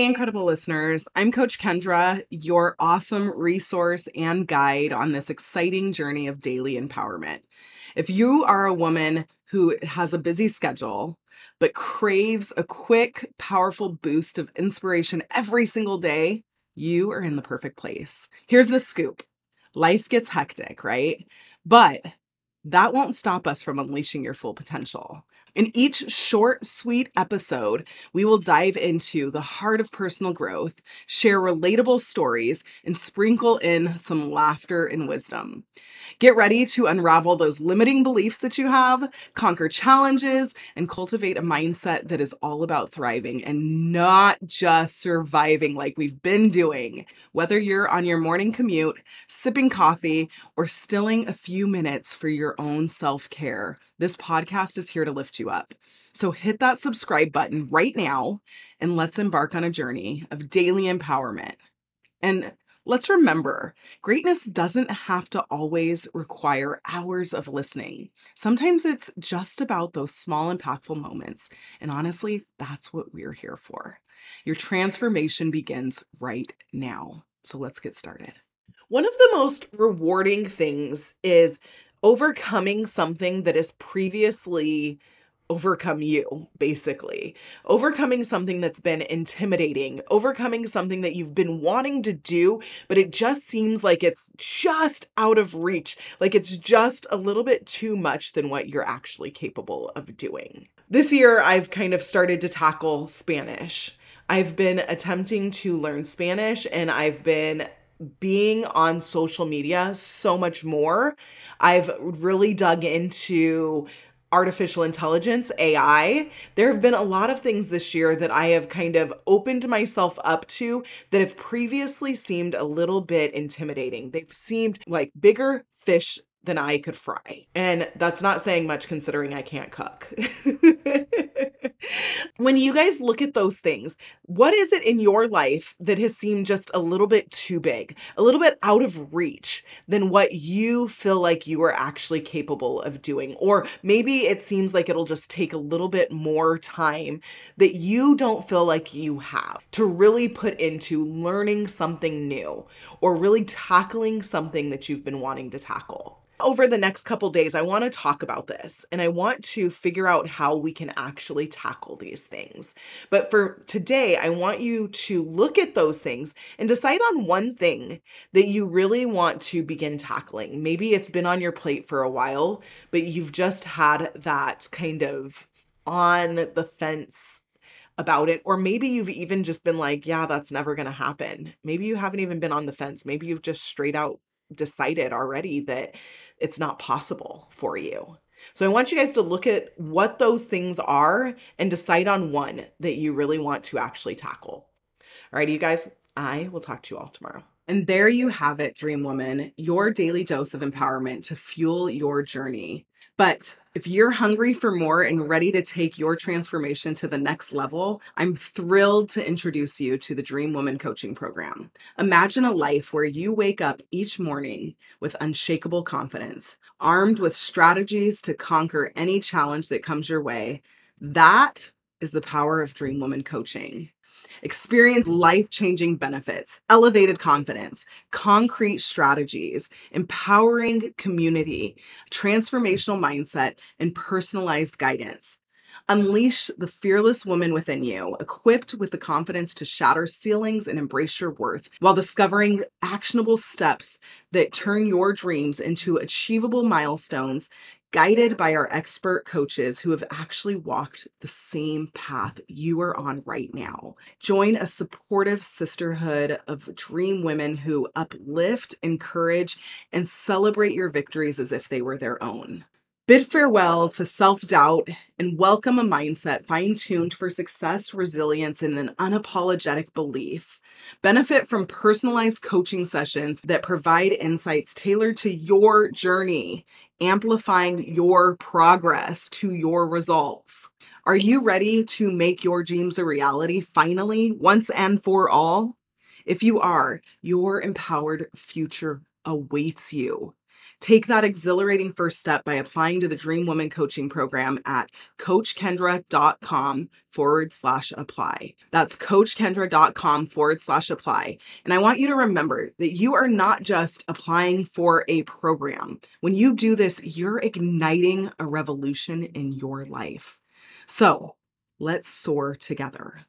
Hey, incredible listeners. I'm Coach Kendra, your awesome resource and guide on this exciting journey of daily empowerment. If you are a woman who has a busy schedule, but craves a quick, powerful boost of inspiration every single day, you are in the perfect place. Here's the scoop life gets hectic, right? But that won't stop us from unleashing your full potential. In each short, sweet episode, we will dive into the heart of personal growth, share relatable stories, and sprinkle in some laughter and wisdom. Get ready to unravel those limiting beliefs that you have, conquer challenges, and cultivate a mindset that is all about thriving and not just surviving like we've been doing. Whether you're on your morning commute, sipping coffee, or stilling a few minutes for your own self care, this podcast is here to lift you up. So hit that subscribe button right now and let's embark on a journey of daily empowerment. And let's remember greatness doesn't have to always require hours of listening. Sometimes it's just about those small, impactful moments. And honestly, that's what we're here for. Your transformation begins right now. So let's get started. One of the most rewarding things is overcoming something that has previously overcome you, basically. Overcoming something that's been intimidating, overcoming something that you've been wanting to do, but it just seems like it's just out of reach, like it's just a little bit too much than what you're actually capable of doing. This year, I've kind of started to tackle Spanish. I've been attempting to learn Spanish and I've been being on social media so much more. I've really dug into artificial intelligence, AI. There have been a lot of things this year that I have kind of opened myself up to that have previously seemed a little bit intimidating. They've seemed like bigger fish than I could fry. And that's not saying much considering I can't cook. when you guys look at those things, what is it in your life that has seemed just a little bit too big, a little bit out of reach than what you feel like you are actually capable of doing? Or maybe it seems like it'll just take a little bit more time that you don't feel like you have to really put into learning something new or really tackling something that you've been wanting to tackle over the next couple days, I want to talk about this and I want to figure out how we can actually tackle these things. But for today, I want you to look at those things and decide on one thing that you really want to begin tackling. Maybe it's been on your plate for a while, but you've just had that kind of on the fence about it. Or maybe you've even just been like, yeah, that's never going to happen. Maybe you haven't even been on the fence. Maybe you've just straight out decided already that it's not possible for you. So I want you guys to look at what those things are and decide on one that you really want to actually tackle. All right, you guys, I will talk to you all tomorrow. And there you have it, Dream Woman, your daily dose of empowerment to fuel your journey. But if you're hungry for more and ready to take your transformation to the next level, I'm thrilled to introduce you to the Dream Woman Coaching Program. Imagine a life where you wake up each morning with unshakable confidence, armed with strategies to conquer any challenge that comes your way. That is the power of Dream Woman Coaching. Experience life changing benefits, elevated confidence, concrete strategies, empowering community, transformational mindset, and personalized guidance. Unleash the fearless woman within you, equipped with the confidence to shatter ceilings and embrace your worth while discovering actionable steps that turn your dreams into achievable milestones guided by our expert coaches who have actually walked the same path you are on right now. Join a supportive sisterhood of dream women who uplift, encourage, and celebrate your victories as if they were their own. Bid farewell to self doubt and welcome a mindset fine tuned for success, resilience, and an unapologetic belief. Benefit from personalized coaching sessions that provide insights tailored to your journey, amplifying your progress to your results. Are you ready to make your dreams a reality finally, once and for all? If you are, your empowered future awaits you. Take that exhilarating first step by applying to the Dream Woman Coaching Program at coachkendra.com forward slash apply. That's coachkendra.com forward slash apply. And I want you to remember that you are not just applying for a program. When you do this, you're igniting a revolution in your life. So let's soar together.